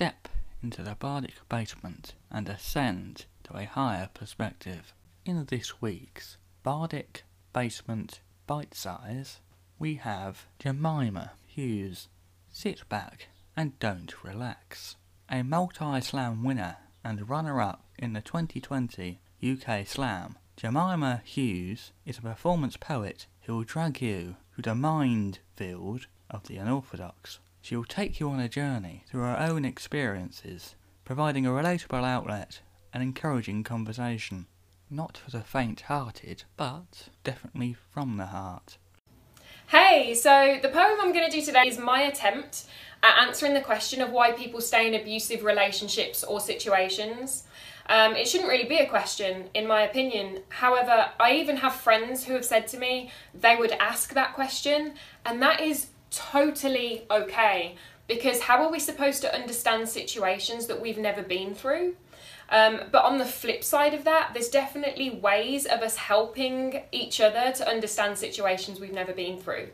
step into the bardic basement and ascend to a higher perspective. In this week's bardic basement bite size, we have Jemima Hughes. Sit back and don't relax. A multi slam winner and runner up in the 2020 UK Slam, Jemima Hughes is a performance poet who will drag you through the minefield of the unorthodox. She will take you on a journey through her own experiences, providing a relatable outlet and encouraging conversation. Not for the faint hearted, but definitely from the heart. Hey, so the poem I'm going to do today is my attempt at answering the question of why people stay in abusive relationships or situations. Um, it shouldn't really be a question, in my opinion. However, I even have friends who have said to me they would ask that question, and that is totally okay because how are we supposed to understand situations that we've never been through? Um, but on the flip side of that, there's definitely ways of us helping each other to understand situations we've never been through.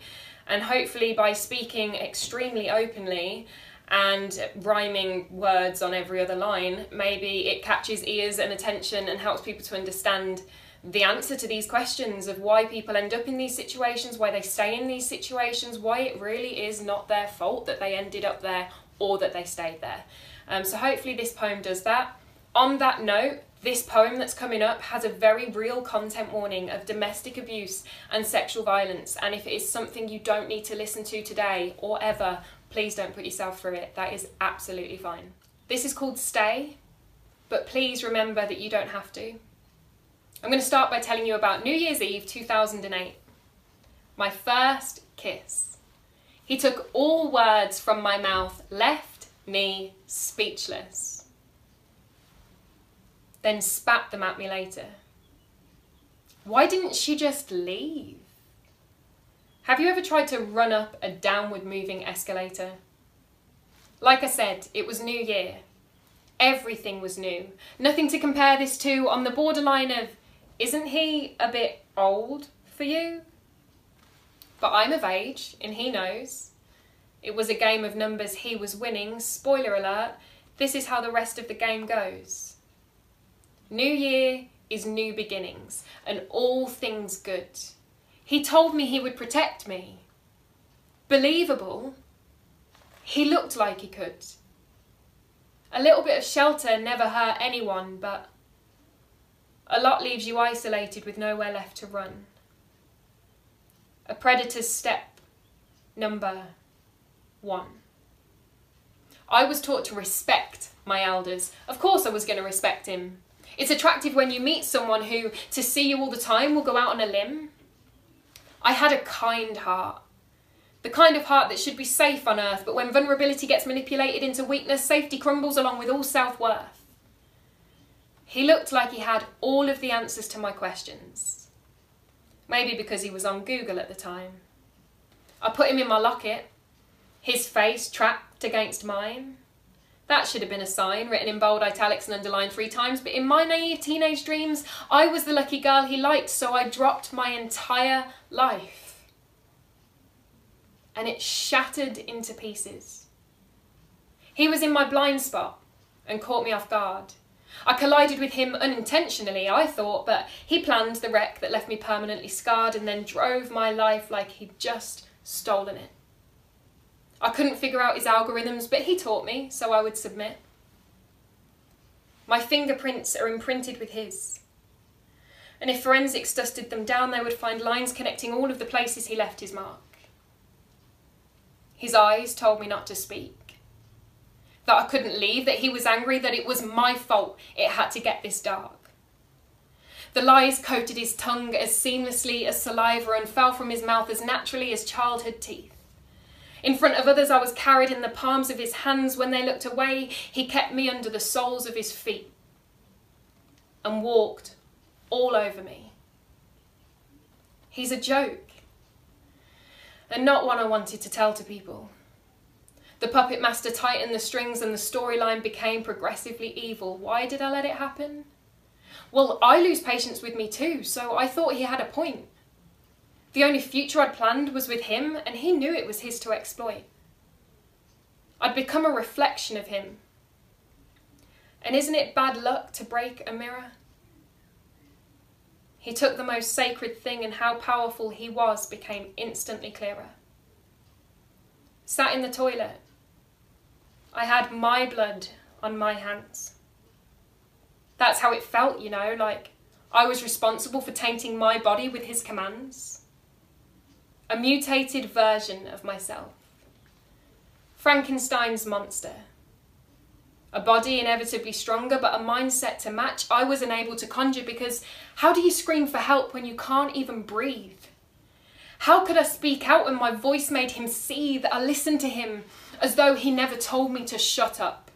And hopefully, by speaking extremely openly and rhyming words on every other line, maybe it catches ears and attention and helps people to understand the answer to these questions of why people end up in these situations, why they stay in these situations, why it really is not their fault that they ended up there or that they stayed there. Um, so, hopefully, this poem does that. On that note, this poem that's coming up has a very real content warning of domestic abuse and sexual violence. And if it is something you don't need to listen to today or ever, please don't put yourself through it. That is absolutely fine. This is called Stay, but please remember that you don't have to. I'm going to start by telling you about New Year's Eve 2008. My first kiss. He took all words from my mouth, left me speechless then spat them at me later. Why didn't she just leave? Have you ever tried to run up a downward moving escalator? Like I said, it was New Year. Everything was new. Nothing to compare this to on the borderline of, isn't he a bit old for you? But I'm of age, and he knows. It was a game of numbers he was winning. Spoiler alert, this is how the rest of the game goes. New Year is new beginnings and all things good. He told me he would protect me. Believable. He looked like he could. A little bit of shelter never hurt anyone, but a lot leaves you isolated with nowhere left to run. A predator's step number one. I was taught to respect my elders. Of course, I was going to respect him. It's attractive when you meet someone who, to see you all the time, will go out on a limb. I had a kind heart. The kind of heart that should be safe on earth, but when vulnerability gets manipulated into weakness, safety crumbles along with all self worth. He looked like he had all of the answers to my questions. Maybe because he was on Google at the time. I put him in my locket, his face trapped against mine. That should have been a sign, written in bold italics and underlined three times, but in my naive teenage dreams, I was the lucky girl he liked, so I dropped my entire life. And it shattered into pieces. He was in my blind spot and caught me off guard. I collided with him unintentionally, I thought, but he planned the wreck that left me permanently scarred and then drove my life like he'd just stolen it. I couldn't figure out his algorithms, but he taught me, so I would submit. My fingerprints are imprinted with his. And if forensics dusted them down, they would find lines connecting all of the places he left his mark. His eyes told me not to speak. That I couldn't leave, that he was angry, that it was my fault it had to get this dark. The lies coated his tongue as seamlessly as saliva and fell from his mouth as naturally as childhood teeth. In front of others, I was carried in the palms of his hands. When they looked away, he kept me under the soles of his feet and walked all over me. He's a joke, and not one I wanted to tell to people. The puppet master tightened the strings and the storyline became progressively evil. Why did I let it happen? Well, I lose patience with me too, so I thought he had a point. The only future I'd planned was with him, and he knew it was his to exploit. I'd become a reflection of him, And isn't it bad luck to break a mirror? He took the most sacred thing, and how powerful he was became instantly clearer. Sat in the toilet. I had my blood on my hands. That's how it felt, you know, like I was responsible for tainting my body with his commands. A mutated version of myself. Frankenstein's monster. A body inevitably stronger, but a mindset to match, I was unable to conjure because how do you scream for help when you can't even breathe? How could I speak out when my voice made him seethe? I listened to him as though he never told me to shut up.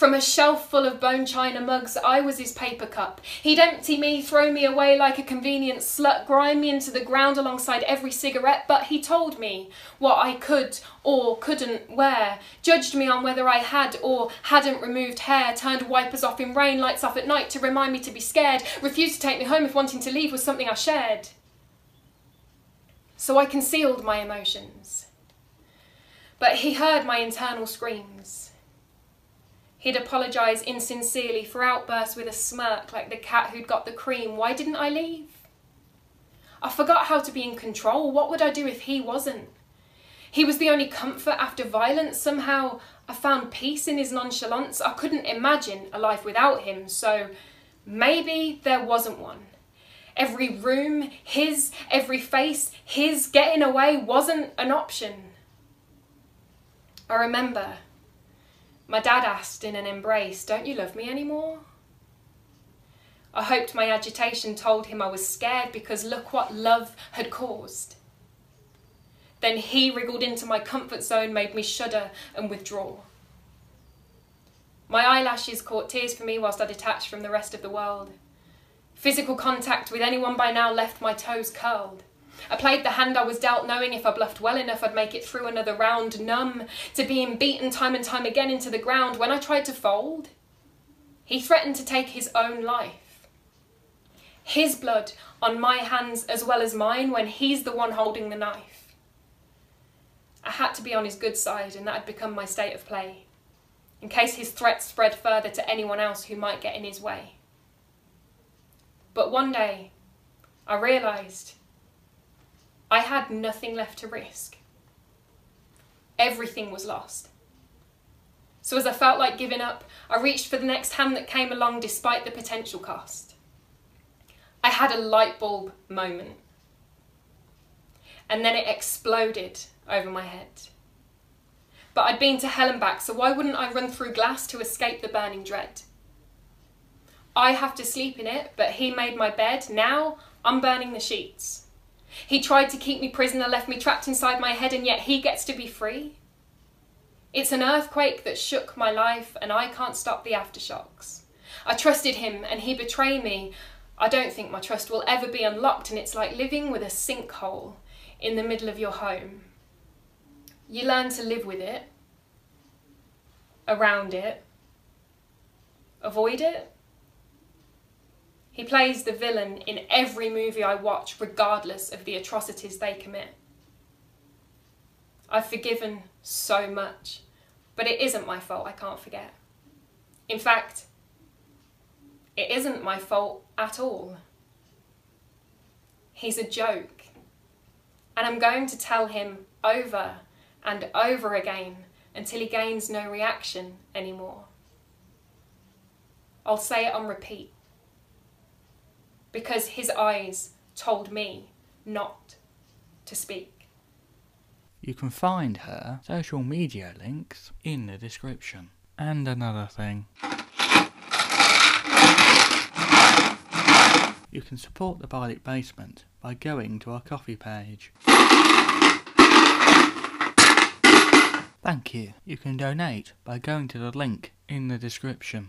From a shelf full of bone china mugs, I was his paper cup. He'd empty me, throw me away like a convenient slut, grind me into the ground alongside every cigarette, but he told me what I could or couldn't wear, judged me on whether I had or hadn't removed hair, turned wipers off in rain, lights off at night to remind me to be scared, refused to take me home if wanting to leave was something I shared. So I concealed my emotions. But he heard my internal screams. He'd apologise insincerely for outbursts with a smirk like the cat who'd got the cream. Why didn't I leave? I forgot how to be in control. What would I do if he wasn't? He was the only comfort after violence. Somehow I found peace in his nonchalance. I couldn't imagine a life without him, so maybe there wasn't one. Every room, his, every face, his getting away wasn't an option. I remember my dad asked in an embrace, Don't you love me anymore? I hoped my agitation told him I was scared because look what love had caused. Then he wriggled into my comfort zone, made me shudder and withdraw. My eyelashes caught tears for me whilst I detached from the rest of the world. Physical contact with anyone by now left my toes curled. I played the hand I was dealt, knowing if I bluffed well enough I'd make it through another round, numb to being beaten time and time again into the ground. When I tried to fold, he threatened to take his own life. His blood on my hands as well as mine when he's the one holding the knife. I had to be on his good side, and that had become my state of play, in case his threats spread further to anyone else who might get in his way. But one day, I realised I had nothing left to risk. Everything was lost. So, as I felt like giving up, I reached for the next hand that came along despite the potential cost. I had a light bulb moment. And then it exploded over my head. But I'd been to hell and back, so why wouldn't I run through glass to escape the burning dread? I have to sleep in it, but he made my bed. Now I'm burning the sheets. He tried to keep me prisoner, left me trapped inside my head, and yet he gets to be free. It's an earthquake that shook my life, and I can't stop the aftershocks. I trusted him, and he betrayed me. I don't think my trust will ever be unlocked, and it's like living with a sinkhole in the middle of your home. You learn to live with it, around it, avoid it, he plays the villain in every movie I watch, regardless of the atrocities they commit. I've forgiven so much, but it isn't my fault I can't forget. In fact, it isn't my fault at all. He's a joke. And I'm going to tell him over and over again until he gains no reaction anymore. I'll say it on repeat because his eyes told me not to speak. You can find her social media links in the description. And another thing. You can support the Bardic Basement by going to our Ko-fi page. Thank you. You can donate by going to the link in the description.